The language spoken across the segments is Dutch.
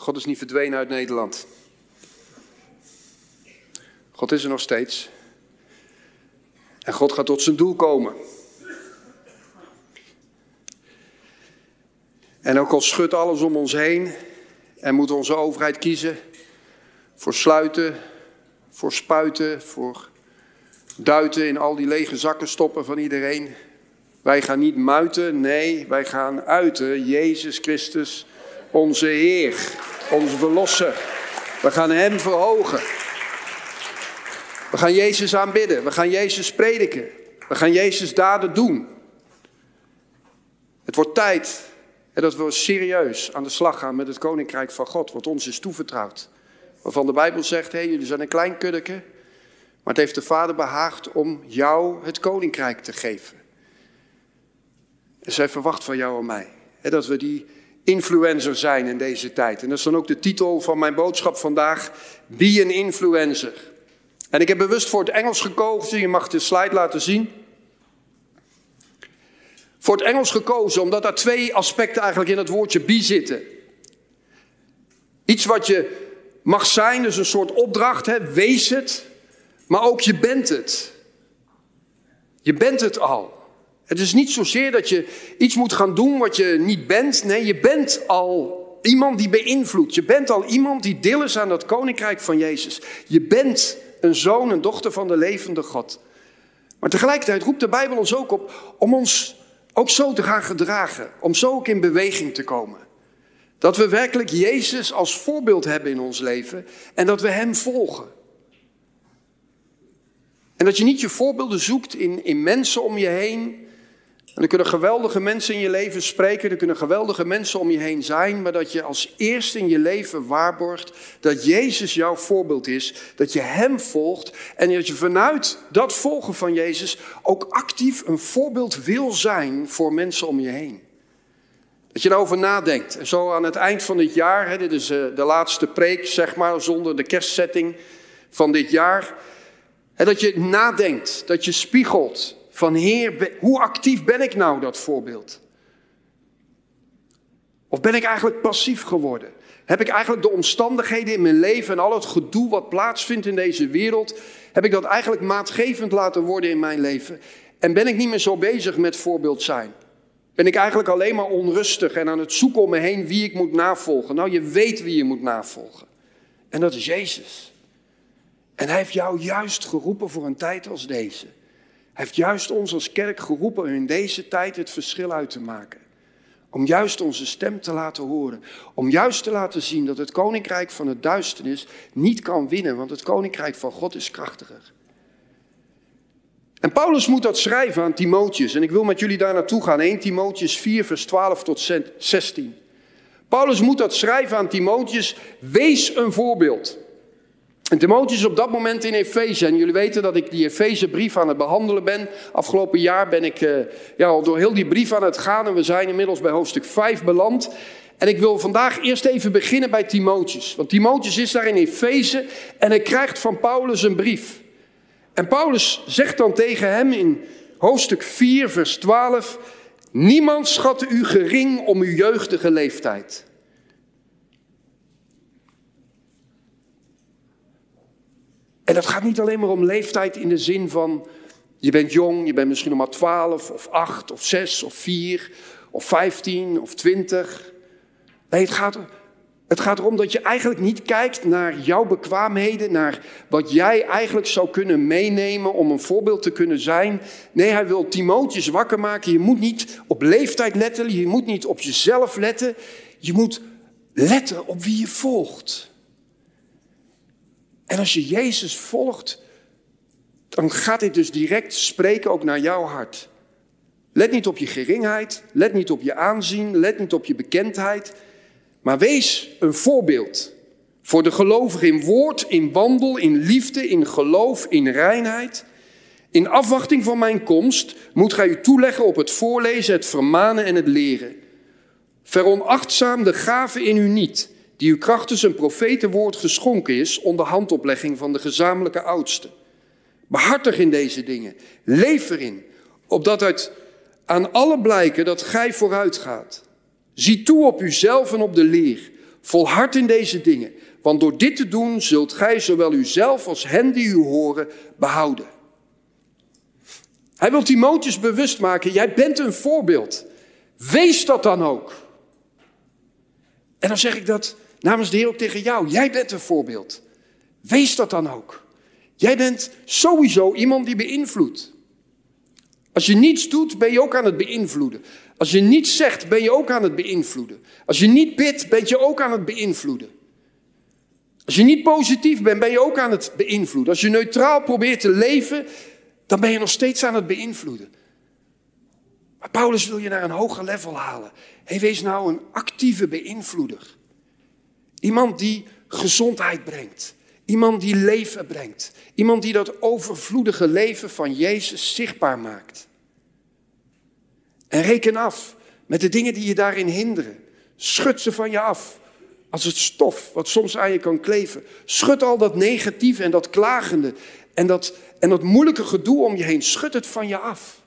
God is niet verdwenen uit Nederland. God is er nog steeds. En God gaat tot zijn doel komen. En ook al schudt alles om ons heen en moet onze overheid kiezen voor sluiten, voor spuiten, voor duiten in al die lege zakken stoppen van iedereen. Wij gaan niet muiten, nee, wij gaan uiten Jezus Christus, onze Heer, onze Verlosser. We gaan Hem verhogen. We gaan Jezus aanbidden, we gaan Jezus prediken, we gaan Jezus daden doen. Het wordt tijd dat we serieus aan de slag gaan met het Koninkrijk van God, wat ons is toevertrouwd. Waarvan de Bijbel zegt, hé, hey, jullie zijn een klein kuddeke, maar het heeft de Vader behaagd om jou het Koninkrijk te geven. En zij verwacht van jou en mij. Hè, dat we die influencer zijn in deze tijd. En dat is dan ook de titel van mijn boodschap vandaag. Be an influencer. En ik heb bewust voor het Engels gekozen. Je mag de slide laten zien. Voor het Engels gekozen omdat daar twee aspecten eigenlijk in het woordje be zitten. Iets wat je mag zijn, dus een soort opdracht, hè, wees het. Maar ook je bent het. Je bent het al. Het is niet zozeer dat je iets moet gaan doen wat je niet bent. Nee, je bent al iemand die beïnvloedt. Je bent al iemand die deel is aan dat koninkrijk van Jezus. Je bent een zoon, een dochter van de levende God. Maar tegelijkertijd roept de Bijbel ons ook op om ons ook zo te gaan gedragen. Om zo ook in beweging te komen. Dat we werkelijk Jezus als voorbeeld hebben in ons leven en dat we Hem volgen. En dat je niet je voorbeelden zoekt in, in mensen om je heen, en er kunnen geweldige mensen in je leven spreken, er kunnen geweldige mensen om je heen zijn, maar dat je als eerste in je leven waarborgt dat Jezus jouw voorbeeld is, dat je Hem volgt en dat je vanuit dat volgen van Jezus ook actief een voorbeeld wil zijn voor mensen om je heen. Dat je erover nadenkt. En zo aan het eind van dit jaar, hè, dit is eh, de laatste preek, zeg maar, zonder de kerstsetting van dit jaar. Hè, dat je nadenkt, dat je spiegelt van Heer, hoe actief ben ik nou dat voorbeeld? Of ben ik eigenlijk passief geworden? Heb ik eigenlijk de omstandigheden in mijn leven en al het gedoe wat plaatsvindt in deze wereld, heb ik dat eigenlijk maatgevend laten worden in mijn leven? En ben ik niet meer zo bezig met voorbeeld zijn? Ben ik eigenlijk alleen maar onrustig en aan het zoeken om me heen wie ik moet navolgen? Nou, je weet wie je moet navolgen. En dat is Jezus. En hij heeft jou juist geroepen voor een tijd als deze heeft juist ons als kerk geroepen om in deze tijd het verschil uit te maken. Om juist onze stem te laten horen. Om juist te laten zien dat het koninkrijk van het duisternis niet kan winnen, want het koninkrijk van God is krachtiger. En Paulus moet dat schrijven aan Timotheus. En ik wil met jullie daar naartoe gaan. 1 Timotheus 4, vers 12 tot 16. Paulus moet dat schrijven aan Timotheus. Wees een voorbeeld. En Timotheus is op dat moment in Efeze. En jullie weten dat ik die Efezebrief aan het behandelen ben. Afgelopen jaar ben ik uh, ja, al door heel die brief aan het gaan. En we zijn inmiddels bij hoofdstuk 5 beland. En ik wil vandaag eerst even beginnen bij Timotheus. Want Timotheus is daar in Efeze en hij krijgt van Paulus een brief. En Paulus zegt dan tegen hem in hoofdstuk 4, vers 12: Niemand schatte u gering om uw jeugdige leeftijd. En dat gaat niet alleen maar om leeftijd in de zin van je bent jong, je bent misschien nog maar 12 of 8 of 6 of 4 of 15 of 20. Nee, het gaat, het gaat erom dat je eigenlijk niet kijkt naar jouw bekwaamheden, naar wat jij eigenlijk zou kunnen meenemen om een voorbeeld te kunnen zijn. Nee, hij wil Timotheus wakker maken. Je moet niet op leeftijd letten, je moet niet op jezelf letten. Je moet letten op wie je volgt. En als je Jezus volgt, dan gaat dit dus direct spreken ook naar jouw hart. Let niet op je geringheid, let niet op je aanzien, let niet op je bekendheid, maar wees een voorbeeld voor de gelovigen in woord, in wandel, in liefde, in geloof, in reinheid. In afwachting van mijn komst moet gij u toeleggen op het voorlezen, het vermanen en het leren. Veronachtzaam de gave in u niet die u krachtens een profetenwoord geschonken is onder handoplegging van de gezamenlijke oudsten. Behartig in deze dingen, leef erin, opdat uit aan alle blijken dat gij vooruit gaat. Zie toe op uzelf en op de leer. Volhard in deze dingen, want door dit te doen zult gij zowel uzelf als hen die u horen behouden. Hij wil Timotheus bewust maken, jij bent een voorbeeld. Wees dat dan ook. En dan zeg ik dat namens de Heer ook tegen jou. Jij bent een voorbeeld. Wees dat dan ook. Jij bent sowieso iemand die beïnvloedt. Als je niets doet, ben je ook aan het beïnvloeden. Als je niets zegt, ben je ook aan het beïnvloeden. Als je niet bidt, ben je ook aan het beïnvloeden. Als je niet positief bent, ben je ook aan het beïnvloeden. Als je neutraal probeert te leven, dan ben je nog steeds aan het beïnvloeden. Maar Paulus wil je naar een hoger level halen. Hij wees nou een actieve beïnvloeder. Iemand die gezondheid brengt. Iemand die leven brengt. Iemand die dat overvloedige leven van Jezus zichtbaar maakt. En reken af met de dingen die je daarin hinderen. Schud ze van je af. Als het stof wat soms aan je kan kleven. Schud al dat negatieve en dat klagende en dat, en dat moeilijke gedoe om je heen. Schud het van je af.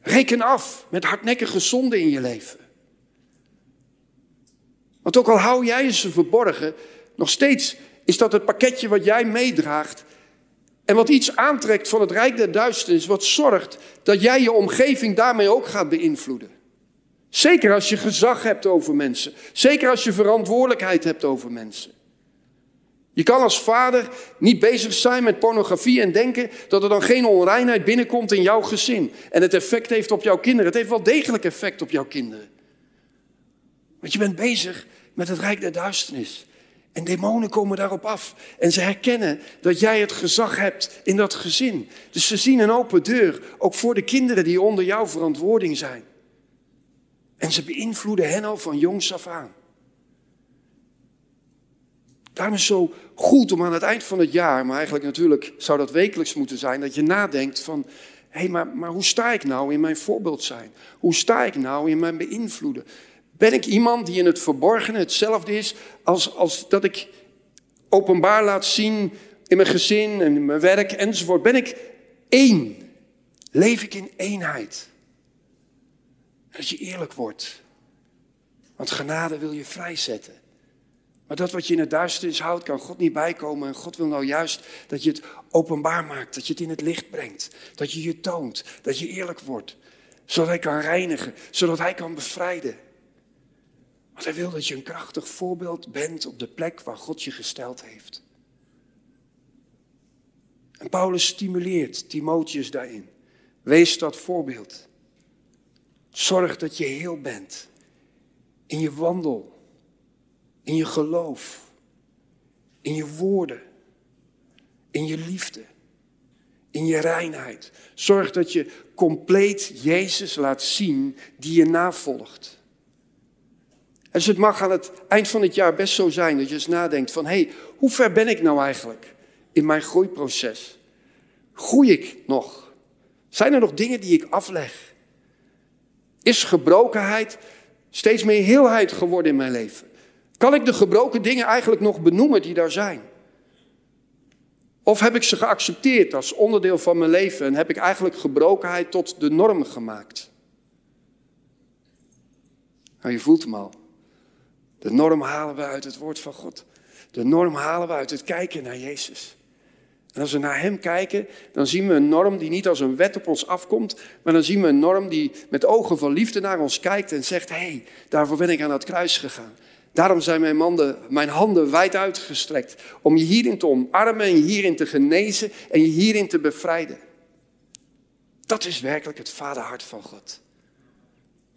Reken af met hardnekkige zonde in je leven. Want ook al hou jij ze verborgen, nog steeds is dat het pakketje wat jij meedraagt. En wat iets aantrekt van het rijk der duisternis, wat zorgt dat jij je omgeving daarmee ook gaat beïnvloeden. Zeker als je gezag hebt over mensen. Zeker als je verantwoordelijkheid hebt over mensen. Je kan als vader niet bezig zijn met pornografie en denken dat er dan geen onreinheid binnenkomt in jouw gezin. En het effect heeft op jouw kinderen. Het heeft wel degelijk effect op jouw kinderen. Want je bent bezig met het rijk der duisternis. En demonen komen daarop af. En ze herkennen dat jij het gezag hebt in dat gezin. Dus ze zien een open deur, ook voor de kinderen die onder jouw verantwoording zijn. En ze beïnvloeden hen al van jongs af aan. Daarom is het zo goed om aan het eind van het jaar, maar eigenlijk natuurlijk zou dat wekelijks moeten zijn, dat je nadenkt van, hé, hey, maar, maar hoe sta ik nou in mijn voorbeeld zijn? Hoe sta ik nou in mijn beïnvloeden? Ben ik iemand die in het verborgene hetzelfde is als, als dat ik openbaar laat zien in mijn gezin en in mijn werk enzovoort? Ben ik één? Leef ik in eenheid? Dat je eerlijk wordt. Want genade wil je vrijzetten. Maar dat wat je in het duisternis houdt, kan God niet bijkomen. En God wil nou juist dat je het openbaar maakt, dat je het in het licht brengt. Dat je je toont, dat je eerlijk wordt. Zodat hij kan reinigen, zodat hij kan bevrijden. Want hij wil dat je een krachtig voorbeeld bent op de plek waar God je gesteld heeft. En Paulus stimuleert Timotheus daarin. Wees dat voorbeeld. Zorg dat je heel bent in je wandel in je geloof, in je woorden, in je liefde, in je reinheid. Zorg dat je compleet Jezus laat zien die je navolgt. Dus het mag aan het eind van het jaar best zo zijn dat je eens nadenkt van, hé, hey, hoe ver ben ik nou eigenlijk in mijn groeiproces? Groei ik nog? Zijn er nog dingen die ik afleg? Is gebrokenheid steeds meer heelheid geworden in mijn leven? Kan ik de gebroken dingen eigenlijk nog benoemen die daar zijn? Of heb ik ze geaccepteerd als onderdeel van mijn leven en heb ik eigenlijk gebrokenheid tot de norm gemaakt? Nou, je voelt hem al. De norm halen we uit het woord van God. De norm halen we uit het kijken naar Jezus. En als we naar Hem kijken, dan zien we een norm die niet als een wet op ons afkomt, maar dan zien we een norm die met ogen van liefde naar ons kijkt en zegt, hé, hey, daarvoor ben ik aan het kruis gegaan. Daarom zijn mijn, manden, mijn handen wijd uitgestrekt om je hierin te omarmen en je hierin te genezen en je hierin te bevrijden. Dat is werkelijk het vaderhart van God.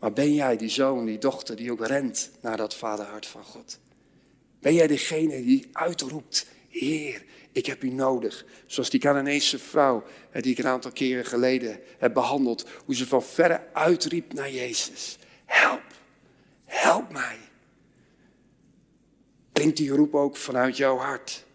Maar ben jij die zoon, die dochter die ook rent naar dat vaderhart van God? Ben jij degene die uitroept, Heer, ik heb u nodig. Zoals die Canaanese vrouw die ik een aantal keren geleden heb behandeld. Hoe ze van verre uitriep naar Jezus. Help, help mij. Klinkt die roep ook vanuit jouw hart?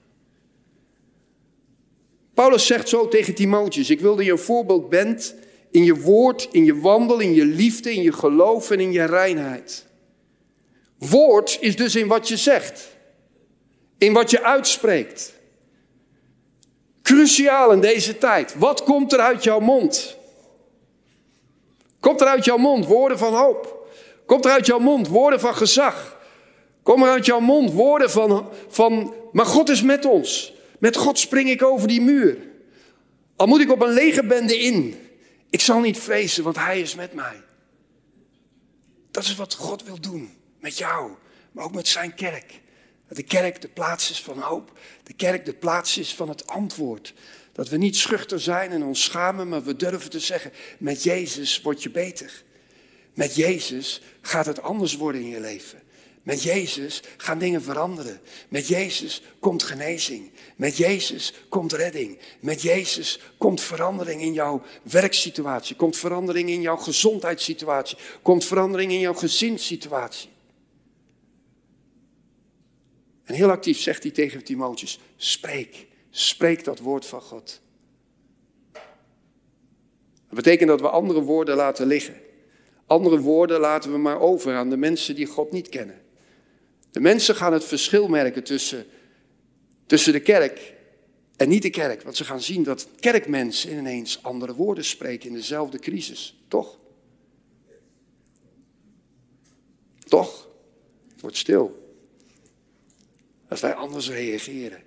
Paulus zegt zo tegen Timotheus: Ik wil dat je een voorbeeld bent in je woord, in je wandel, in je liefde, in je geloof en in je reinheid. Woord is dus in wat je zegt, in wat je uitspreekt. Cruciaal in deze tijd. Wat komt er uit jouw mond? Komt er uit jouw mond woorden van hoop? Komt er uit jouw mond woorden van gezag? Kom er uit jouw mond woorden van, van, maar God is met ons. Met God spring ik over die muur. Al moet ik op een legerbende in. Ik zal niet vrezen, want Hij is met mij. Dat is wat God wil doen met jou, maar ook met zijn kerk. Dat de kerk de plaats is van hoop. De kerk de plaats is van het antwoord. Dat we niet schuchter zijn en ons schamen, maar we durven te zeggen: met Jezus word je beter. Met Jezus gaat het anders worden in je leven. Met Jezus gaan dingen veranderen. Met Jezus komt genezing. Met Jezus komt redding. Met Jezus komt verandering in jouw werksituatie. Komt verandering in jouw gezondheidssituatie. Komt verandering in jouw gezinssituatie. En heel actief zegt hij tegen Timotheus: spreek, spreek dat woord van God. Dat betekent dat we andere woorden laten liggen. Andere woorden laten we maar over aan de mensen die God niet kennen. De mensen gaan het verschil merken tussen, tussen de kerk en niet de kerk. Want ze gaan zien dat kerkmensen ineens andere woorden spreken in dezelfde crisis. Toch? Toch? Het wordt stil. Dat wij anders reageren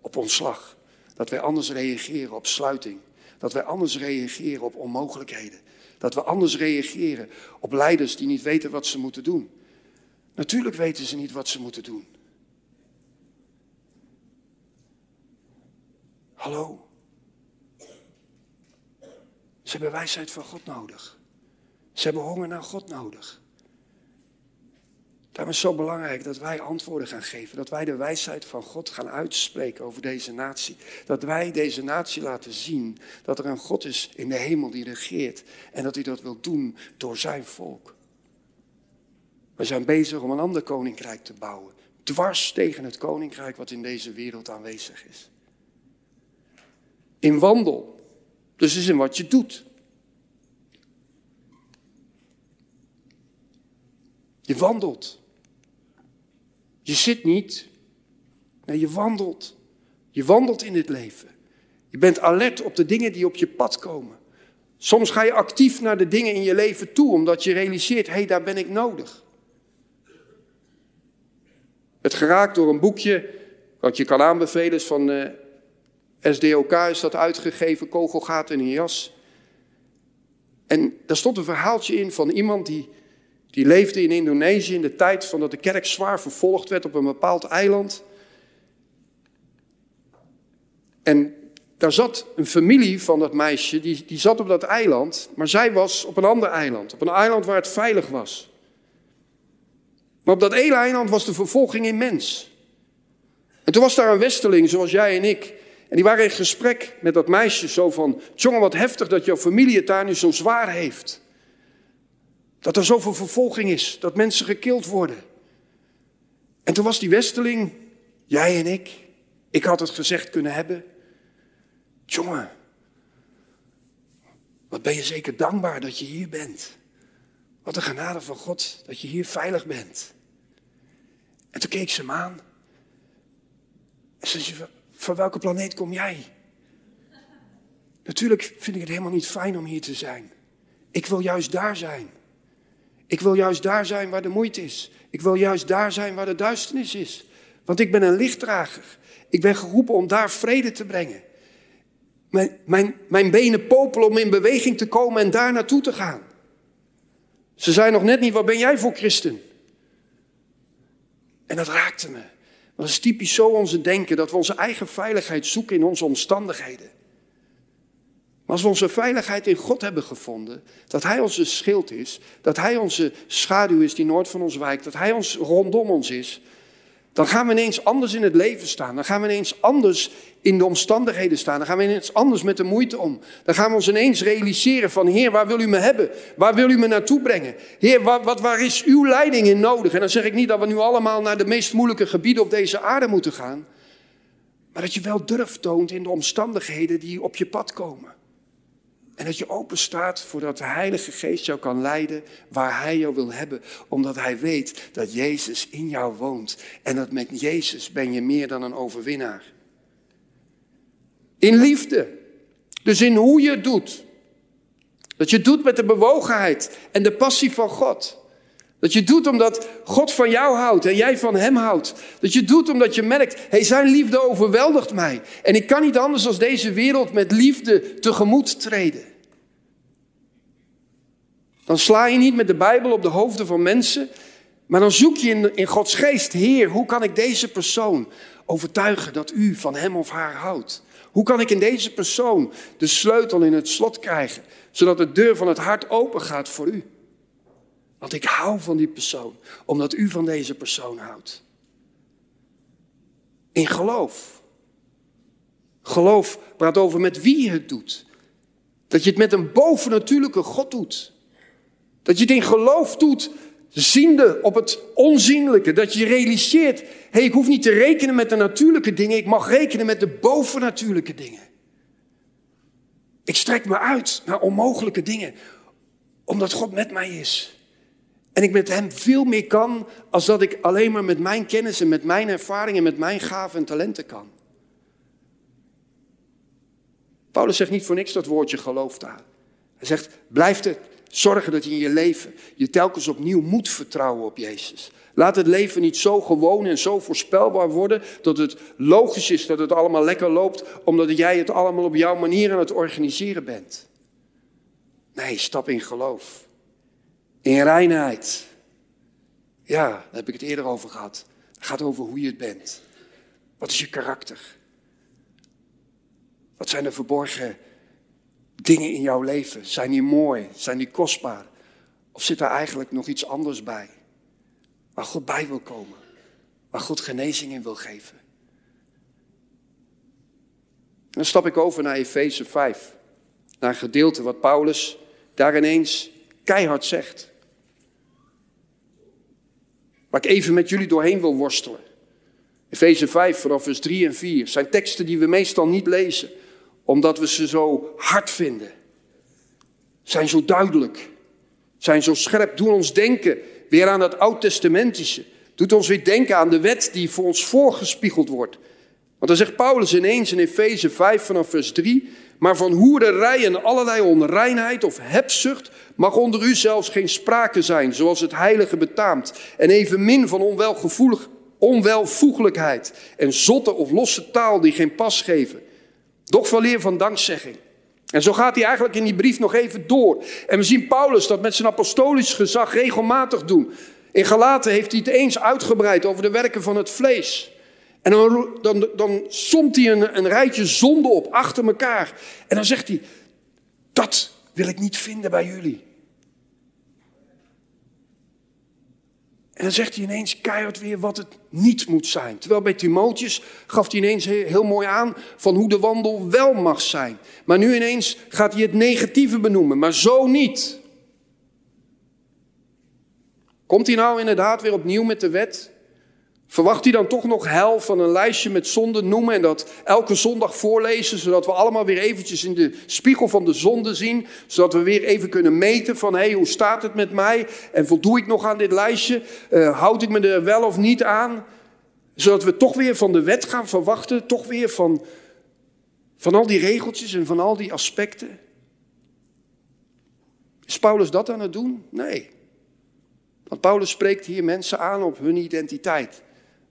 op ontslag. Dat wij anders reageren op sluiting. Dat wij anders reageren op onmogelijkheden. Dat we anders reageren op leiders die niet weten wat ze moeten doen. Natuurlijk weten ze niet wat ze moeten doen. Hallo. Ze hebben wijsheid van God nodig. Ze hebben honger naar God nodig. Daarom is het zo belangrijk dat wij antwoorden gaan geven. Dat wij de wijsheid van God gaan uitspreken over deze natie. Dat wij deze natie laten zien dat er een God is in de hemel die regeert. En dat hij dat wil doen door zijn volk. We zijn bezig om een ander koninkrijk te bouwen. Dwars tegen het koninkrijk wat in deze wereld aanwezig is. In wandel. Dus is in wat je doet. Je wandelt. Je zit niet. Nee, je wandelt. Je wandelt in dit leven. Je bent alert op de dingen die op je pad komen. Soms ga je actief naar de dingen in je leven toe, omdat je realiseert, hé, hey, daar ben ik nodig. Het geraakt door een boekje, wat je kan aanbevelen, is van eh, SDOK is dat uitgegeven, Kogelgaten in een jas. En daar stond een verhaaltje in van iemand die die leefde in Indonesië in de tijd van dat de kerk zwaar vervolgd werd op een bepaald eiland. En daar zat een familie van dat meisje, die, die zat op dat eiland, maar zij was op een ander eiland, op een eiland waar het veilig was. Maar op dat ene eiland was de vervolging immens. En toen was daar een westeling zoals jij en ik. En die waren in gesprek met dat meisje zo van, jongen wat heftig dat jouw familie het daar nu zo zwaar heeft. Dat er zoveel vervolging is, dat mensen gekild worden. En toen was die westeling, jij en ik, ik had het gezegd kunnen hebben. Jongen, wat ben je zeker dankbaar dat je hier bent. Wat een genade van God dat je hier veilig bent. En toen keek ze hem aan. En zei ze, van welke planeet kom jij? Natuurlijk vind ik het helemaal niet fijn om hier te zijn. Ik wil juist daar zijn. Ik wil juist daar zijn waar de moeite is. Ik wil juist daar zijn waar de duisternis is. Want ik ben een lichtdrager. Ik ben geroepen om daar vrede te brengen. Mijn, mijn, mijn benen popelen om in beweging te komen en daar naartoe te gaan. Ze zei nog net niet, wat ben jij voor christen? En dat raakte me. Dat is typisch zo onze denken, dat we onze eigen veiligheid zoeken in onze omstandigheden. Maar als we onze veiligheid in God hebben gevonden, dat Hij onze schild is, dat Hij onze schaduw is die nooit van ons wijkt, dat Hij ons rondom ons is, dan gaan we ineens anders in het leven staan. Dan gaan we ineens anders in de omstandigheden staan. Dan gaan we ineens anders met de moeite om. Dan gaan we ons ineens realiseren van, Heer, waar wil u me hebben? Waar wil u me naartoe brengen? Heer, wat, wat, waar is uw leiding in nodig? En dan zeg ik niet dat we nu allemaal naar de meest moeilijke gebieden op deze aarde moeten gaan. Maar dat je wel durf toont in de omstandigheden die op je pad komen. En dat je open staat voordat de Heilige Geest jou kan leiden waar Hij jou wil hebben. Omdat Hij weet dat Jezus in jou woont. En dat met Jezus ben je meer dan een overwinnaar. In liefde. Dus in hoe je doet. Dat je het doet met de bewogenheid en de passie van God. Dat je doet omdat God van jou houdt en jij van Hem houdt. Dat je doet omdat je merkt, hey, zijn liefde overweldigt mij. En ik kan niet anders dan deze wereld met liefde tegemoet treden. Dan sla je niet met de Bijbel op de hoofden van mensen, maar dan zoek je in, in Gods geest, Heer, hoe kan ik deze persoon overtuigen dat u van hem of haar houdt? Hoe kan ik in deze persoon de sleutel in het slot krijgen, zodat de deur van het hart open gaat voor u? Want ik hou van die persoon, omdat u van deze persoon houdt. In geloof. Geloof praat over met wie je het doet. Dat je het met een bovennatuurlijke God doet. Dat je het in geloof doet, ziende op het onzienlijke. Dat je realiseert, hé, hey, ik hoef niet te rekenen met de natuurlijke dingen, ik mag rekenen met de bovennatuurlijke dingen. Ik strek me uit naar onmogelijke dingen, omdat God met mij is. En ik met Hem veel meer kan als dat ik alleen maar met mijn kennis en met mijn ervaring en met mijn gaven en talenten kan. Paulus zegt niet voor niks dat woordje geloof daar. Hij zegt, blijf het zorgen dat je in je leven je telkens opnieuw moet vertrouwen op Jezus. Laat het leven niet zo gewoon en zo voorspelbaar worden dat het logisch is dat het allemaal lekker loopt, omdat jij het allemaal op jouw manier aan het organiseren bent. Nee, stap in geloof. In reinheid. Ja, daar heb ik het eerder over gehad. Het gaat over hoe je het bent. Wat is je karakter? Wat zijn de verborgen dingen in jouw leven? Zijn die mooi? Zijn die kostbaar? Of zit er eigenlijk nog iets anders bij? Waar God bij wil komen. Waar God genezing in wil geven. dan stap ik over naar Efeze 5. Naar een gedeelte wat Paulus daar ineens keihard zegt. Waar ik even met jullie doorheen wil worstelen. Efeze 5 vanaf vers 3 en 4 zijn teksten die we meestal niet lezen, omdat we ze zo hard vinden. Zijn zo duidelijk. Zijn zo scherp. Doen ons denken weer aan dat oud-testamentische. Doet ons weer denken aan de wet die voor ons voorgespiegeld wordt. Want dan zegt Paulus ineens in Efeze 5 vanaf vers 3. Maar van hoerderij en allerlei onreinheid of hebzucht mag onder u zelfs geen sprake zijn, zoals het heilige betaamt. En evenmin van onwelgevoelig, onwelvoegelijkheid en zotte of losse taal die geen pas geven. Doch van van dankzegging. En zo gaat hij eigenlijk in die brief nog even door. En we zien Paulus dat met zijn apostolisch gezag regelmatig doen. In Galaten heeft hij het eens uitgebreid over de werken van het vlees. En dan, dan, somt hij een, een rijtje zonde op achter elkaar. En dan zegt hij, dat wil ik niet vinden bij jullie. En dan zegt hij ineens keihard weer wat het niet moet zijn. Terwijl bij Timotheus gaf hij ineens heel mooi aan van hoe de wandel wel mag zijn. Maar nu ineens gaat hij het negatieve benoemen, maar zo niet. Komt hij nou inderdaad weer opnieuw met de wet? Verwacht hij dan toch nog hel van een lijstje met zonden noemen en dat elke zondag voorlezen, zodat we allemaal weer eventjes in de spiegel van de zonde zien, zodat we weer even kunnen meten van hé, hey, hoe staat het met mij en voldoe ik nog aan dit lijstje, uh, houd ik me er wel of niet aan, zodat we toch weer van de wet gaan verwachten, toch weer van, van al die regeltjes en van al die aspecten. Is Paulus dat aan het doen? Nee. Want Paulus spreekt hier mensen aan op hun identiteit.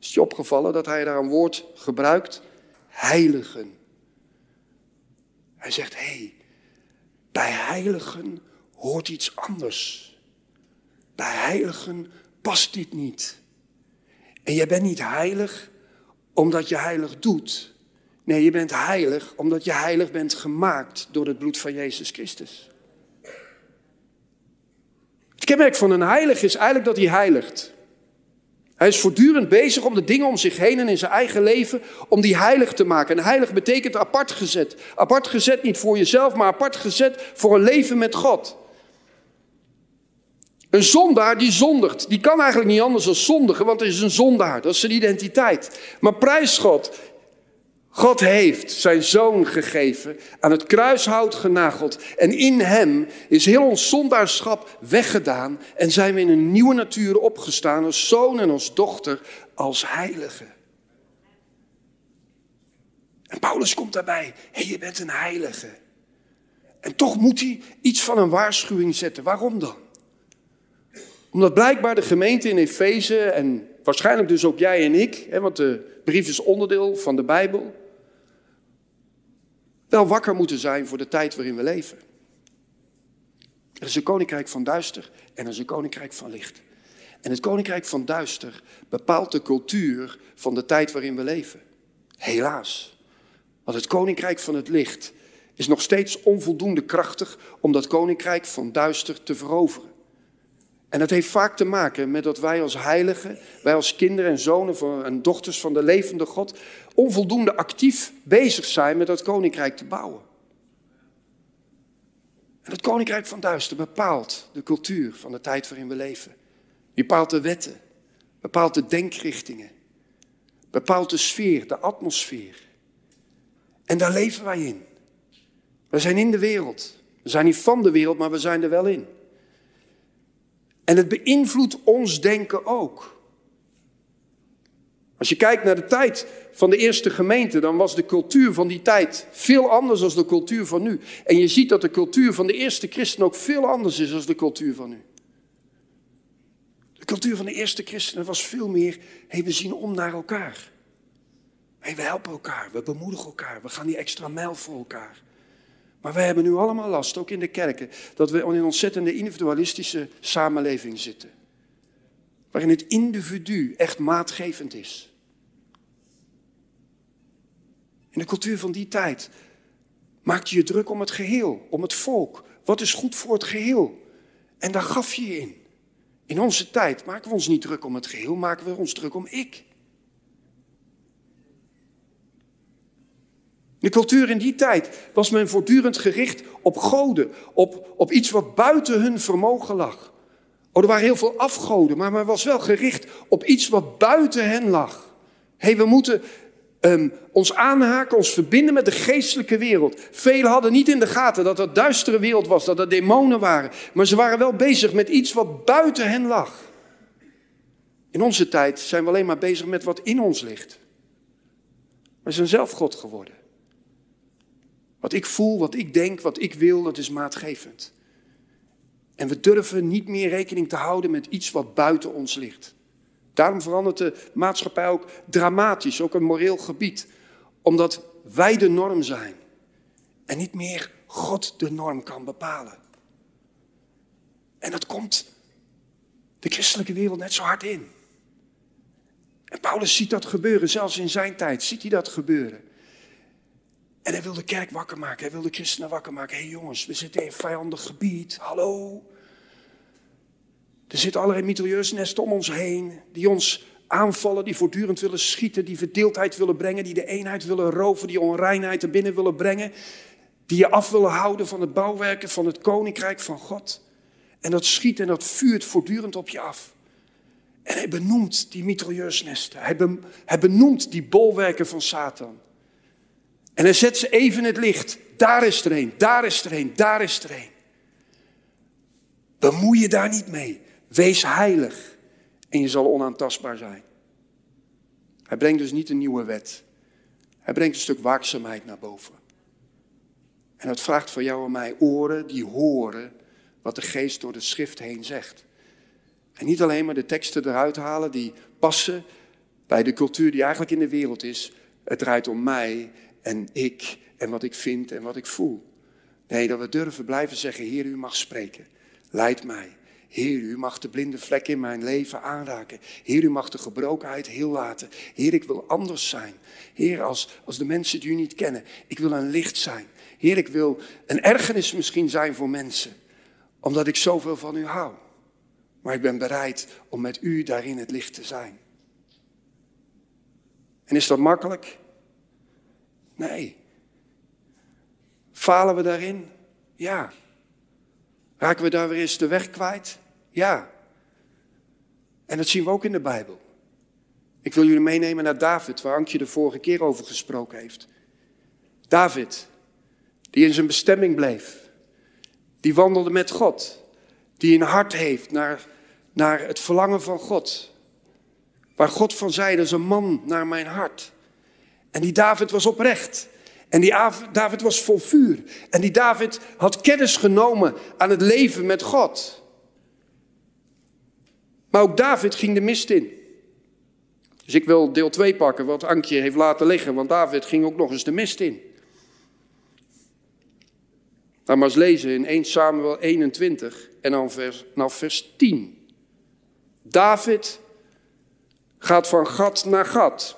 Is je opgevallen dat hij daar een woord gebruikt? Heiligen. Hij zegt, hé, hey, bij heiligen hoort iets anders. Bij heiligen past dit niet. En jij bent niet heilig omdat je heilig doet. Nee, je bent heilig omdat je heilig bent gemaakt door het bloed van Jezus Christus. Het kenmerk van een heilig is eigenlijk dat hij heiligt. Hij is voortdurend bezig om de dingen om zich heen en in zijn eigen leven, om die heilig te maken. En heilig betekent apart gezet. Apart gezet niet voor jezelf, maar apart gezet voor een leven met God. Een zondaar die zondigt, die kan eigenlijk niet anders dan zondigen, want hij is een zondaar. Dat is zijn identiteit. Maar prijs God, God heeft zijn zoon gegeven, aan het kruishout genageld. En in hem is heel ons zondaarschap weggedaan. En zijn we in een nieuwe natuur opgestaan als zoon en als dochter, als heilige. En Paulus komt daarbij. Hé, je bent een heilige. En toch moet hij iets van een waarschuwing zetten. Waarom dan? Omdat blijkbaar de gemeente in Efeze en waarschijnlijk dus ook jij en ik, hè, want de brief is onderdeel van de Bijbel, wel wakker moeten zijn voor de tijd waarin we leven. Er is een koninkrijk van duister en er is een koninkrijk van licht. En het koninkrijk van duister bepaalt de cultuur van de tijd waarin we leven. Helaas. Want het koninkrijk van het licht is nog steeds onvoldoende krachtig om dat koninkrijk van duister te veroveren. En dat heeft vaak te maken met dat wij als heiligen, wij als kinderen en zonen en dochters van de levende God, onvoldoende actief bezig zijn met dat koninkrijk te bouwen. En het koninkrijk van duister bepaalt de cultuur van de tijd waarin we leven. Bepaalt de wetten, bepaalt de denkrichtingen, bepaalt de sfeer, de atmosfeer. En daar leven wij in. We zijn in de wereld. We zijn niet van de wereld, maar we zijn er wel in. En het beïnvloedt ons denken ook. Als je kijkt naar de tijd van de eerste gemeente, dan was de cultuur van die tijd veel anders dan de cultuur van nu. En je ziet dat de cultuur van de eerste christenen ook veel anders is dan de cultuur van nu. De cultuur van de eerste christenen was veel meer, hey, we zien om naar elkaar. Hey, we helpen elkaar, we bemoedigen elkaar, we gaan die extra mijl voor elkaar. Maar wij hebben nu allemaal last, ook in de kerken, dat we in een ontzettende individualistische samenleving zitten. Waarin het individu echt maatgevend is. In de cultuur van die tijd maakte je druk om het geheel, om het volk. Wat is goed voor het geheel? En daar gaf je je in. In onze tijd maken we ons niet druk om het geheel, maken we ons druk om ik. De cultuur in die tijd was men voortdurend gericht op goden, op, op iets wat buiten hun vermogen lag. Oh, er waren heel veel afgoden, maar men was wel gericht op iets wat buiten hen lag. Hé, hey, we moeten um, ons aanhaken, ons verbinden met de geestelijke wereld. Velen hadden niet in de gaten dat dat duistere wereld was, dat er demonen waren. Maar ze waren wel bezig met iets wat buiten hen lag. In onze tijd zijn we alleen maar bezig met wat in ons ligt. We zijn zelf God geworden. Wat ik voel, wat ik denk, wat ik wil, dat is maatgevend. En we durven niet meer rekening te houden met iets wat buiten ons ligt. Daarom verandert de maatschappij ook dramatisch, ook een moreel gebied. Omdat wij de norm zijn en niet meer God de norm kan bepalen. En dat komt de christelijke wereld net zo hard in. En Paulus ziet dat gebeuren, zelfs in zijn tijd ziet hij dat gebeuren. En hij wil de kerk wakker maken, hij wil de christenen wakker maken. Hé hey jongens, we zitten in vijandig gebied, hallo. Er zitten allerlei mitrailleursnesten om ons heen, die ons aanvallen, die voortdurend willen schieten, die verdeeldheid willen brengen, die de eenheid willen roven, die onreinheid er binnen willen brengen, die je af willen houden van het bouwwerken van het koninkrijk van God. En dat schiet en dat vuurt voortdurend op je af. En hij benoemt die mitrailleursnesten, hij benoemt die bolwerken van Satan. En hij zet ze even in het licht. Daar is er een, daar is er een, daar is er een. Bemoei je daar niet mee. Wees heilig en je zal onaantastbaar zijn. Hij brengt dus niet een nieuwe wet. Hij brengt een stuk waakzaamheid naar boven. En dat vraagt voor jou en mij oren die horen wat de geest door de schrift heen zegt. En niet alleen maar de teksten eruit halen die passen bij de cultuur die eigenlijk in de wereld is. Het draait om mij en ik en wat ik vind en wat ik voel. Nee, dat we durven blijven zeggen, Heer, u mag spreken. Leid mij. Heer, u mag de blinde vlek in mijn leven aanraken. Heer, u mag de gebrokenheid heel laten. Heer, ik wil anders zijn. Heer, als, als de mensen die u niet kennen, ik wil een licht zijn. Heer, ik wil een ergernis misschien zijn voor mensen, omdat ik zoveel van u hou. Maar ik ben bereid om met u daarin het licht te zijn. En is dat makkelijk? Nee. Falen we daarin? Ja. Raken we daar weer eens de weg kwijt? Ja. En dat zien we ook in de Bijbel. Ik wil jullie meenemen naar David, waar Ankje de vorige keer over gesproken heeft. David, die in zijn bestemming bleef. Die wandelde met God. Die een hart heeft naar, naar het verlangen van God. Waar God van zei, dat is een man naar mijn hart. En die David was oprecht. En die David was vol vuur. En die David had kennis genomen aan het leven met God. Maar ook David ging de mist in. Dus ik wil deel 2 pakken, wat Ankje heeft laten liggen, want David ging ook nog eens de mist in. Laten maar eens lezen in 1 Samuel 21 en dan vers, nou vers 10. David gaat van gat naar gat.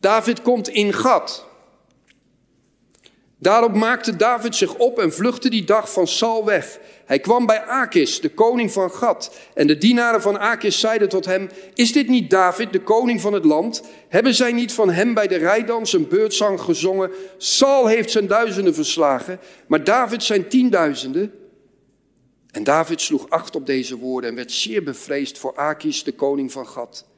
David komt in gat. Daarop maakte David zich op en vluchtte die dag van Saul weg. Hij kwam bij Akis, de koning van Gad. En de dienaren van Akis zeiden tot hem: Is dit niet David, de koning van het land? Hebben zij niet van hem bij de rijdans een beurtzang gezongen? Saul heeft zijn duizenden verslagen, maar David zijn tienduizenden. En David sloeg acht op deze woorden en werd zeer bevreesd voor Akis, de koning van Gad.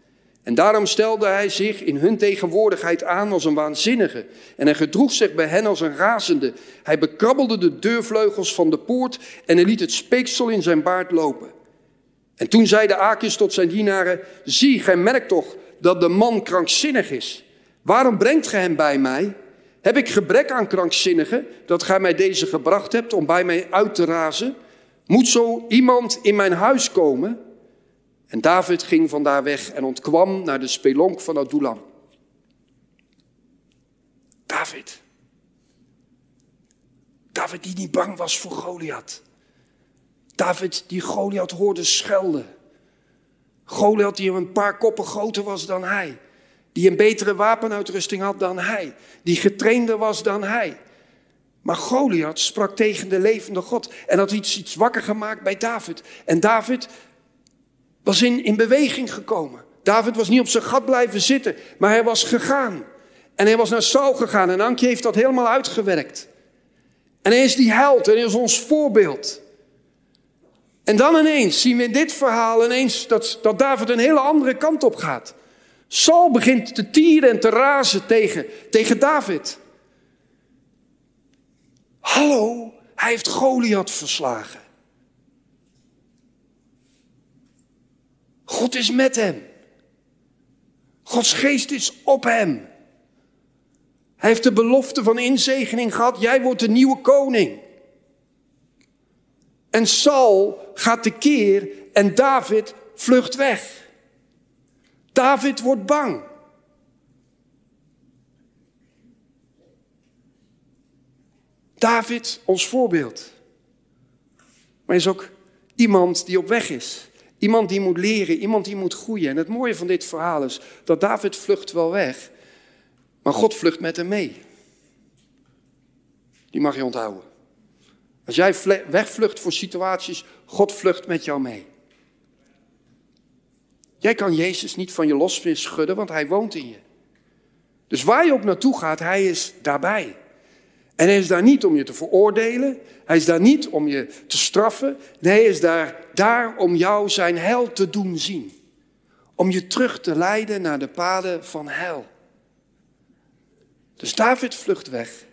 En daarom stelde hij zich in hun tegenwoordigheid aan als een waanzinnige. En hij gedroeg zich bij hen als een razende. Hij bekrabbelde de deurvleugels van de poort en liet het speeksel in zijn baard lopen. En toen zeide Akis tot zijn dienaren: Zie, gij merkt toch dat de man krankzinnig is. Waarom brengt gij hem bij mij? Heb ik gebrek aan krankzinnigen dat gij mij deze gebracht hebt om bij mij uit te razen? Moet zo iemand in mijn huis komen? En David ging vandaar weg en ontkwam naar de spelonk van Adullam. David. David die niet bang was voor Goliath. David die Goliath hoorde schelden. Goliath die een paar koppen groter was dan hij. Die een betere wapenuitrusting had dan hij. Die getrainder was dan hij. Maar Goliath sprak tegen de levende God. En had iets, iets wakker gemaakt bij David. En David was in, in beweging gekomen. David was niet op zijn gat blijven zitten, maar hij was gegaan. En hij was naar Saul gegaan en Ankie heeft dat helemaal uitgewerkt. En hij is die held en is ons voorbeeld. En dan ineens zien we in dit verhaal ineens dat, dat David een hele andere kant op gaat. Saul begint te tieren en te razen tegen, tegen David. Hallo, hij heeft Goliath verslagen. God is met hem. Gods geest is op hem. Hij heeft de belofte van inzegening gehad. Jij wordt de nieuwe koning. En Saul gaat tekeer en David vlucht weg. David wordt bang. David, ons voorbeeld. Maar is ook iemand die op weg is. Iemand die moet leren, iemand die moet groeien. En het mooie van dit verhaal is dat David vlucht wel weg, maar God vlucht met hem mee. Die mag je onthouden. Als jij wegvlucht voor situaties, God vlucht met jou mee. Jij kan Jezus niet van je los schudden, want hij woont in je. Dus waar je ook naartoe gaat, hij is daarbij. En hij is daar niet om je te veroordelen. Hij is daar niet om je te straffen. Nee, hij is daar, daar om jou zijn hel te doen zien. Om je terug te leiden naar de paden van hel. Dus David vlucht weg.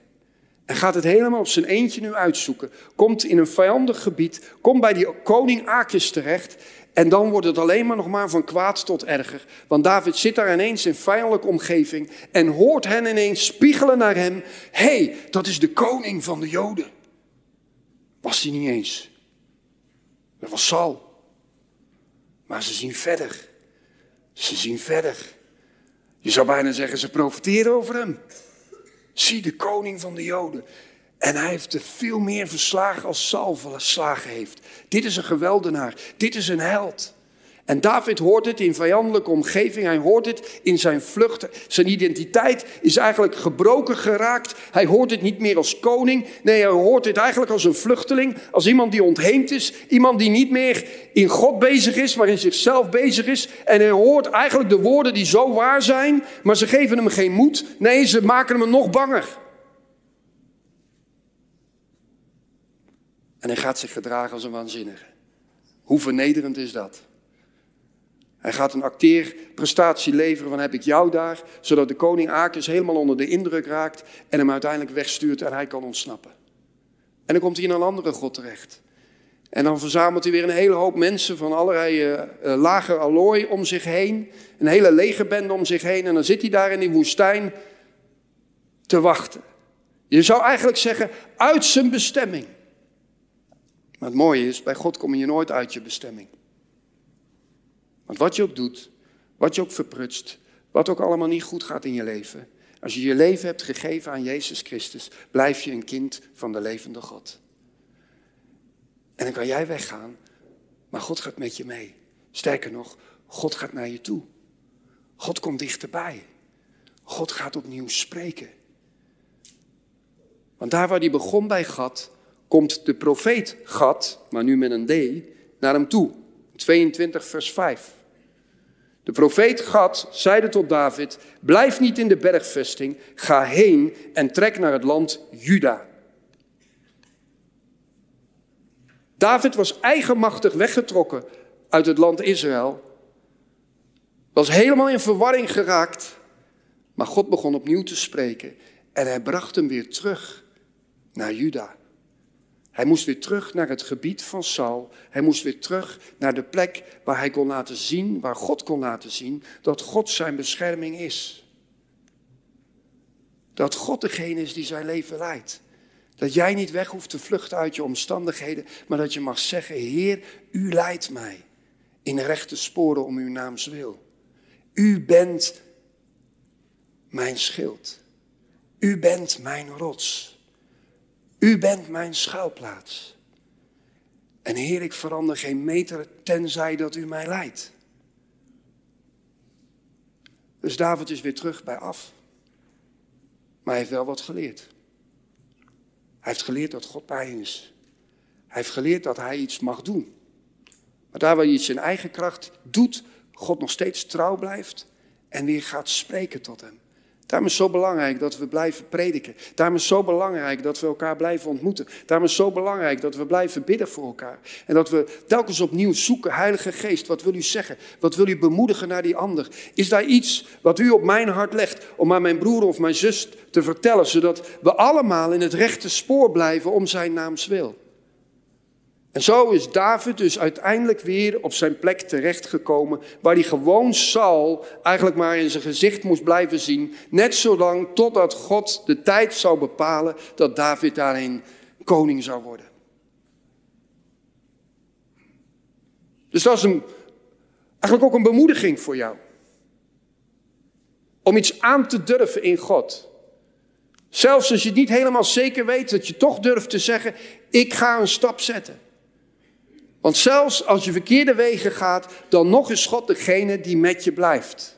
En gaat het helemaal op zijn eentje nu uitzoeken. Komt in een vijandig gebied. Komt bij die koning Akis terecht. En dan wordt het alleen maar nog maar van kwaad tot erger. Want David zit daar ineens in vijandelijke omgeving en hoort hen ineens spiegelen naar hem. Hé, hey, dat is de koning van de Joden. Was hij niet eens. Dat was Saul. Maar ze zien verder. Ze zien verder. Je zou bijna zeggen, ze profiteren over hem. Zie de koning van de Joden. En hij heeft er veel meer verslagen als Saul verslagen heeft. Dit is een geweldenaar. Dit is een held. En David hoort het in vijandelijke omgeving. Hij hoort het in zijn vluchten. Zijn identiteit is eigenlijk gebroken geraakt. Hij hoort het niet meer als koning. Nee, hij hoort het eigenlijk als een vluchteling. Als iemand die ontheemd is. Iemand die niet meer in God bezig is, maar in zichzelf bezig is. En hij hoort eigenlijk de woorden die zo waar zijn. Maar ze geven hem geen moed. Nee, ze maken hem nog banger. En hij gaat zich gedragen als een waanzinnige. Hoe vernederend is dat? Hij gaat een acteerprestatie leveren van heb ik jou daar, zodat de koning Akis helemaal onder de indruk raakt en hem uiteindelijk wegstuurt en hij kan ontsnappen. En dan komt hij in een andere God terecht. En dan verzamelt hij weer een hele hoop mensen van allerlei uh, lage allooi om zich heen. Een hele legerbende om zich heen. En dan zit hij daar in die woestijn te wachten. Je zou eigenlijk zeggen, uit zijn bestemming. Maar het mooie is, bij God kom je nooit uit je bestemming. Want wat je ook doet, wat je ook verprutst, wat ook allemaal niet goed gaat in je leven, als je je leven hebt gegeven aan Jezus Christus, blijf je een kind van de levende God. En dan kan jij weggaan, maar God gaat met je mee. Sterker nog, God gaat naar je toe. God komt dichterbij. God gaat opnieuw spreken. Want daar waar hij begon bij Gad, komt de profeet Gad, maar nu met een D, naar hem toe. 22 vers 5. De profeet Gad zeide tot David: Blijf niet in de bergvesting, ga heen en trek naar het land Juda. David was eigenmachtig weggetrokken uit het land Israël. Was helemaal in verwarring geraakt. Maar God begon opnieuw te spreken en hij bracht hem weer terug naar Juda. Hij moest weer terug naar het gebied van Saul. Hij moest weer terug naar de plek waar hij kon laten zien, waar God kon laten zien, dat God zijn bescherming is. Dat God degene is die zijn leven leidt. Dat jij niet weg hoeft te vluchten uit je omstandigheden, maar dat je mag zeggen, Heer, u leidt mij in rechte sporen om uw naams wil. U bent mijn schild. U bent mijn rots. U bent mijn schuilplaats. En Heer, ik verander geen meter tenzij dat u mij leidt. Dus David is weer terug bij af. Maar hij heeft wel wat geleerd. Hij heeft geleerd dat God bij hem is. Hij heeft geleerd dat hij iets mag doen. Maar daar waar je iets in eigen kracht doet, God nog steeds trouw blijft en weer gaat spreken tot hem. Daarom is zo belangrijk dat we blijven prediken. Daarom is zo belangrijk dat we elkaar blijven ontmoeten. Daarom is zo belangrijk dat we blijven bidden voor elkaar. En dat we telkens opnieuw zoeken, Heilige Geest, wat wil u zeggen? Wat wil u bemoedigen naar die ander? Is daar iets wat u op mijn hart legt om aan mijn broer of mijn zus te vertellen, zodat we allemaal in het rechte spoor blijven om zijn naams wil? En zo is David dus uiteindelijk weer op zijn plek terechtgekomen, waar hij gewoon Saul eigenlijk maar in zijn gezicht moest blijven zien, net zolang totdat God de tijd zou bepalen dat David daarin koning zou worden. Dus dat is een, eigenlijk ook een bemoediging voor jou. Om iets aan te durven in God. Zelfs als je het niet helemaal zeker weet, dat je toch durft te zeggen, ik ga een stap zetten. Want zelfs als je verkeerde wegen gaat, dan nog is God degene die met je blijft.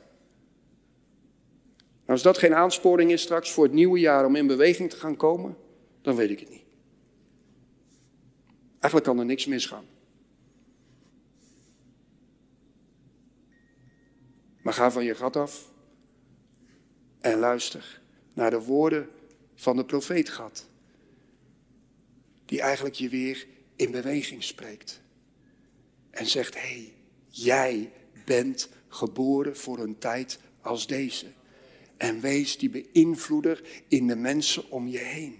Nou, als dat geen aansporing is straks voor het nieuwe jaar om in beweging te gaan komen, dan weet ik het niet. Eigenlijk kan er niks misgaan. Maar ga van je gat af en luister naar de woorden van de profeet Gad. Die eigenlijk je weer in beweging spreekt en zegt: Hé, hey, jij bent geboren voor een tijd als deze. En wees die beïnvloeder in de mensen om je heen.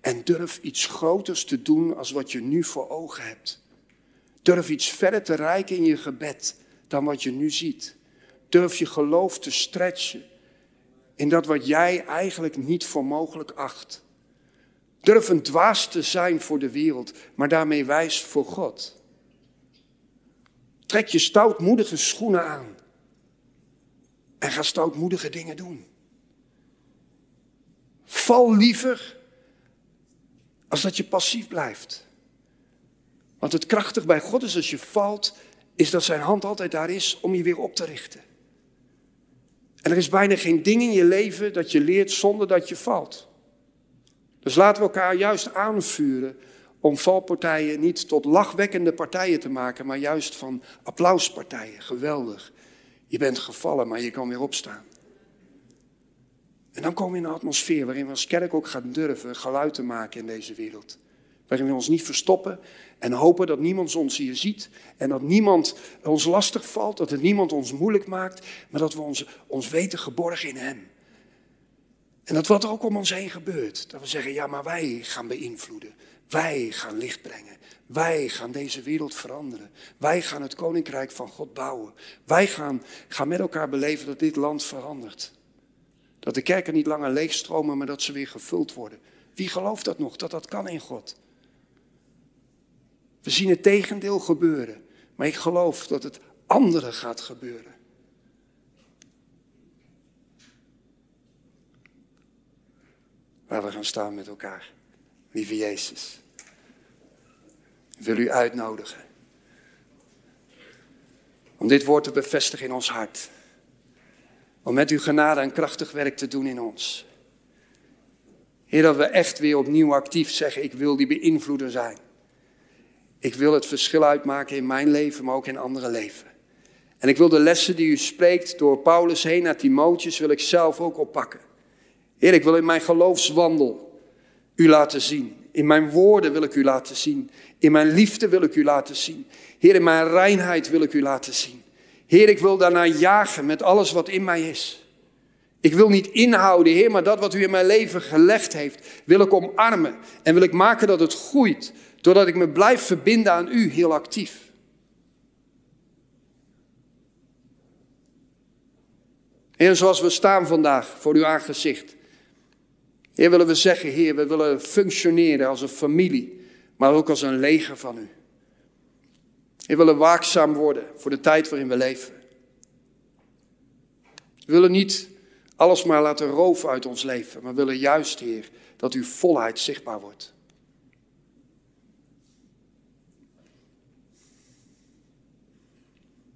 En durf iets groters te doen als wat je nu voor ogen hebt. Durf iets verder te reiken in je gebed dan wat je nu ziet. Durf je geloof te stretchen in dat wat jij eigenlijk niet voor mogelijk acht. Durf een dwaas te zijn voor de wereld, maar daarmee wijs voor God. Trek je stoutmoedige schoenen aan. En ga stoutmoedige dingen doen. Val liever als dat je passief blijft. Want het krachtig bij God is als je valt, is dat zijn hand altijd daar is om je weer op te richten. En er is bijna geen ding in je leven dat je leert zonder dat je valt. Dus laten we elkaar juist aanvuren om valpartijen niet tot lachwekkende partijen te maken, maar juist van applauspartijen. Geweldig. Je bent gevallen, maar je kan weer opstaan. En dan komen we in een atmosfeer waarin we als kerk ook gaan durven geluid te maken in deze wereld. Waarin we ons niet verstoppen en hopen dat niemand ons hier ziet. En dat niemand ons lastig valt, dat het niemand ons moeilijk maakt. Maar dat we ons, ons weten geborgen in Hem. En dat wat er ook om ons heen gebeurt. Dat we zeggen, ja maar wij gaan beïnvloeden. Wij gaan licht brengen. Wij gaan deze wereld veranderen. Wij gaan het koninkrijk van God bouwen. Wij gaan, gaan met elkaar beleven dat dit land verandert. Dat de kerken niet langer leegstromen, maar dat ze weer gevuld worden. Wie gelooft dat nog, dat dat kan in God? We zien het tegendeel gebeuren. Maar ik geloof dat het andere gaat gebeuren. Waar we gaan staan met elkaar. Lieve Jezus. Wil u uitnodigen. Om dit woord te bevestigen in ons hart. Om met uw genade een krachtig werk te doen in ons. Heer, dat we echt weer opnieuw actief zeggen, ik wil die beïnvloeder zijn. Ik wil het verschil uitmaken in mijn leven, maar ook in andere leven. En ik wil de lessen die u spreekt door Paulus heen naar Timotheus, wil ik zelf ook oppakken. Heer, ik wil in mijn geloofswandel u laten zien. In mijn woorden wil ik u laten zien. In mijn liefde wil ik u laten zien. Heer, in mijn reinheid wil ik u laten zien. Heer, ik wil daarna jagen met alles wat in mij is. Ik wil niet inhouden, Heer, maar dat wat u in mijn leven gelegd heeft, wil ik omarmen. En wil ik maken dat het groeit, doordat ik me blijf verbinden aan u heel actief. Heer, zoals we staan vandaag voor uw aangezicht. Heer, willen we zeggen, Heer, we willen functioneren als een familie, maar ook als een leger van u. We willen waakzaam worden voor de tijd waarin we leven. We willen niet alles maar laten roven uit ons leven, maar willen juist, Heer, dat uw volheid zichtbaar wordt.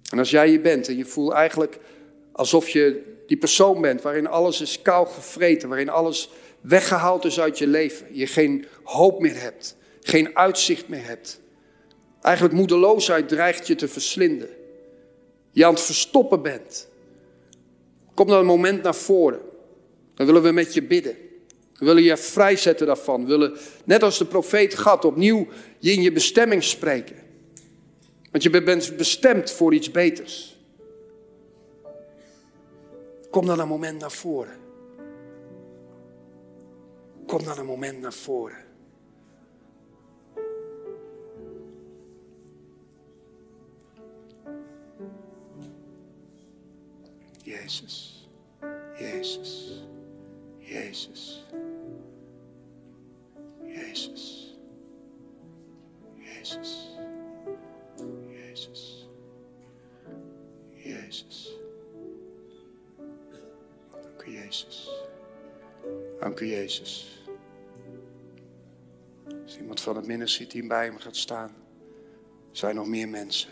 En als jij je bent en je voelt eigenlijk alsof je die persoon bent waarin alles is kou gevreten, waarin alles weggehaald is uit je leven, je geen hoop meer hebt, geen uitzicht meer hebt. Eigenlijk moedeloosheid dreigt je te verslinden. Je aan het verstoppen bent. Kom dan een moment naar voren. Dan willen we met je bidden. We willen je vrijzetten daarvan. We willen, net als de profeet Gad, opnieuw je in je bestemming spreken. Want je bent bestemd voor iets beters. Kom dan een moment naar voren. Kom dan een moment naar voren. Jezus, Jezus, Jezus, Jezus, Jezus, Jezus, Jezus. Dank u, Jezus. Dank u, Jezus. Als iemand van het ministerie bij me gaat staan, zijn nog meer mensen.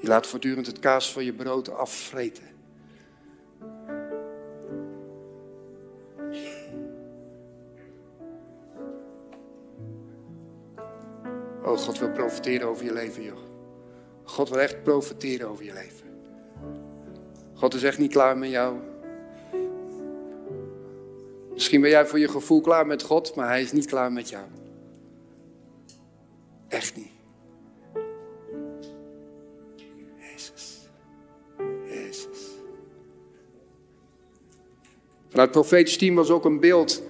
Je laat voortdurend het kaas van je brood afvreten. Oh, God wil profiteren over je leven, joh. God wil echt profiteren over je leven. God is echt niet klaar met jou. Misschien ben jij voor je gevoel klaar met God, maar Hij is niet klaar met jou. Echt niet. Jezus. Jezus. Vanuit het profetisch team was ook een beeld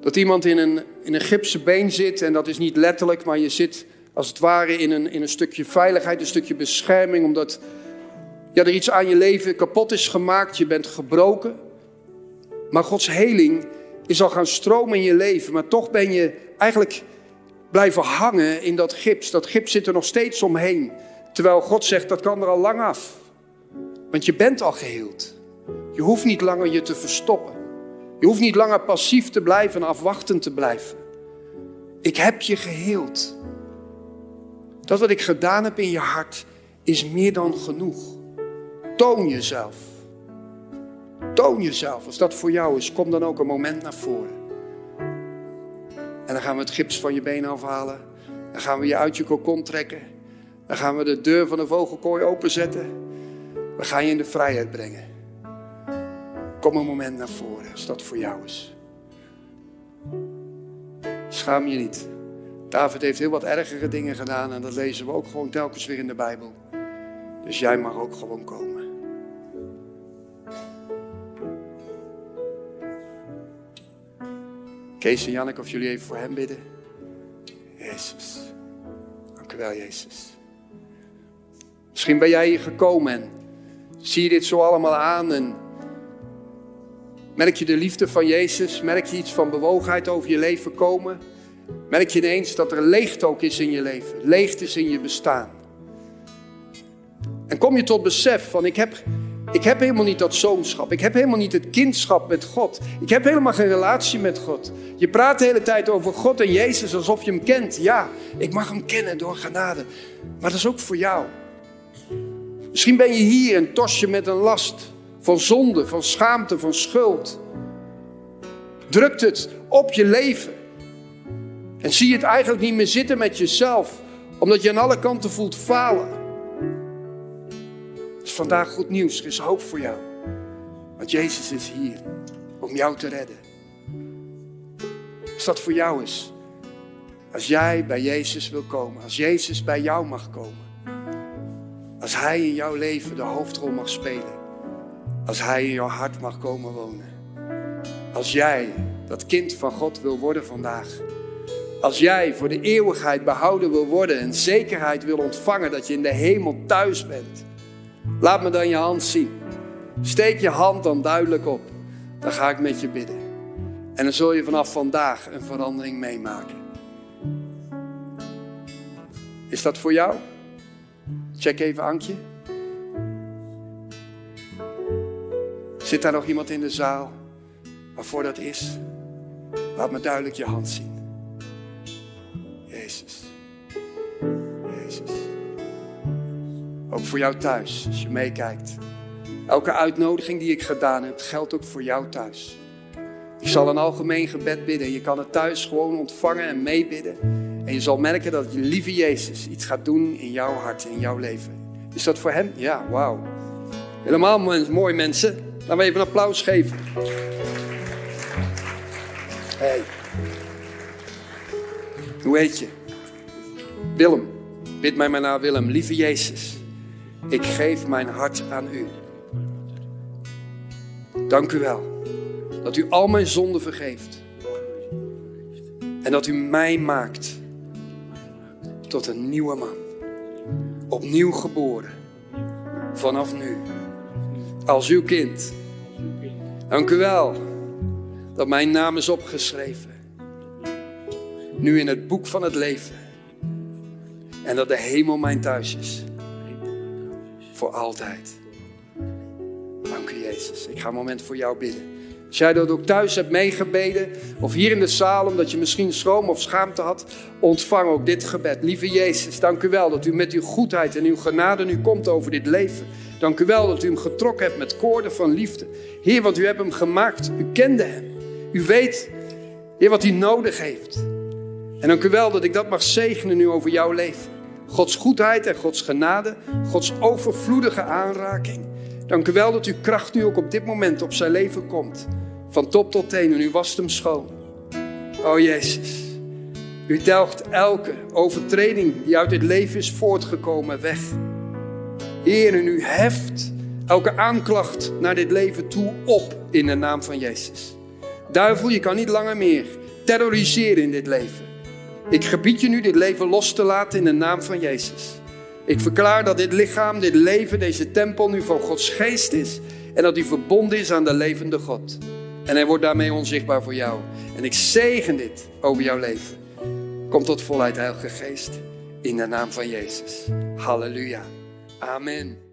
dat iemand in een, in een gipse been zit. En dat is niet letterlijk, maar je zit als het ware in een, in een stukje veiligheid, een stukje bescherming. Omdat ja, er iets aan je leven kapot is gemaakt, je bent gebroken. Maar Gods heling is al gaan stromen in je leven. Maar toch ben je eigenlijk blijven hangen in dat gips. Dat gips zit er nog steeds omheen. Terwijl God zegt, dat kan er al lang af. Want je bent al geheeld. Je hoeft niet langer je te verstoppen. Je hoeft niet langer passief te blijven en afwachtend te blijven. Ik heb je geheeld. Dat wat ik gedaan heb in je hart is meer dan genoeg. Toon jezelf. Toon jezelf. Als dat voor jou is, kom dan ook een moment naar voren. En dan gaan we het gips van je benen afhalen. Dan gaan we je uit je kokon trekken. Dan gaan we de deur van de vogelkooi openzetten. We gaan je in de vrijheid brengen. Kom een moment naar voren als dat voor jou is. Schaam je niet. David heeft heel wat ergere dingen gedaan en dat lezen we ook gewoon telkens weer in de Bijbel. Dus jij mag ook gewoon komen. Kees en Janneke, of jullie even voor hem bidden. Jezus. Dank u wel, Jezus. Misschien ben jij hier gekomen en zie je dit zo allemaal aan en Merk je de liefde van Jezus? Merk je iets van bewogenheid over je leven komen? Merk je ineens dat er leegte ook is in je leven, leegte is in je bestaan. En kom je tot besef van ik heb, ik heb helemaal niet dat zoonschap, ik heb helemaal niet het kindschap met God, ik heb helemaal geen relatie met God. Je praat de hele tijd over God en Jezus alsof je hem kent. Ja, ik mag hem kennen door genade, maar dat is ook voor jou. Misschien ben je hier en tors je met een last van zonde, van schaamte, van schuld. Drukt het op je leven. En zie je het eigenlijk niet meer zitten met jezelf, omdat je aan alle kanten voelt falen. Is vandaag goed nieuws, er is hoop voor jou. Want Jezus is hier om jou te redden. Als dat voor jou is, als jij bij Jezus wil komen, als Jezus bij jou mag komen, als Hij in jouw leven de hoofdrol mag spelen, als Hij in jouw hart mag komen wonen, als jij dat kind van God wil worden vandaag. Als jij voor de eeuwigheid behouden wil worden en zekerheid wil ontvangen dat je in de hemel thuis bent, laat me dan je hand zien. Steek je hand dan duidelijk op. Dan ga ik met je bidden. En dan zul je vanaf vandaag een verandering meemaken. Is dat voor jou? Check even Ankje. Zit daar nog iemand in de zaal waarvoor dat is? Laat me duidelijk je hand zien. Jezus. Ook voor jou thuis, als je meekijkt. Elke uitnodiging die ik gedaan heb, geldt ook voor jou thuis. Ik zal een algemeen gebed bidden. Je kan het thuis gewoon ontvangen en meebidden. En je zal merken dat je lieve Jezus iets gaat doen in jouw hart, in jouw leven. Is dat voor hem? Ja, wauw. Helemaal mooi mensen. Laten we even een applaus geven. Hey. Hoe heet je? Willem. Bid mij maar naar Willem. Lieve Jezus, ik geef mijn hart aan u. Dank u wel dat u al mijn zonden vergeeft. En dat u mij maakt tot een nieuwe man. Opnieuw geboren. Vanaf nu. Als uw kind. Dank u wel dat mijn naam is opgeschreven. Nu in het boek van het leven. En dat de hemel mijn thuis is. Voor altijd. Dank u Jezus. Ik ga een moment voor jou bidden. Als jij dat ook thuis hebt meegebeden, of hier in de zaal, omdat je misschien schroom of schaamte had, ontvang ook dit gebed. Lieve Jezus, dank u wel dat u met uw goedheid en uw genade nu komt over dit leven. Dank u wel dat u hem getrokken hebt met koorden van liefde. Heer, want u hebt hem gemaakt. U kende hem. U weet, wat hij nodig heeft. En dank u wel dat ik dat mag zegenen nu over jouw leven. Gods goedheid en Gods genade, Gods overvloedige aanraking. Dank u wel dat uw kracht nu ook op dit moment op zijn leven komt. Van top tot teen en u wast hem schoon. O Jezus, u delgt elke overtreding die uit dit leven is voortgekomen weg. Heer, en u heft elke aanklacht naar dit leven toe op in de naam van Jezus. Duivel, je kan niet langer meer terroriseren in dit leven. Ik gebied je nu dit leven los te laten in de naam van Jezus. Ik verklaar dat dit lichaam, dit leven, deze tempel nu van Gods geest is. En dat hij verbonden is aan de levende God. En hij wordt daarmee onzichtbaar voor jou. En ik zegen dit over jouw leven. Kom tot volheid, Heilige Geest. In de naam van Jezus. Halleluja. Amen.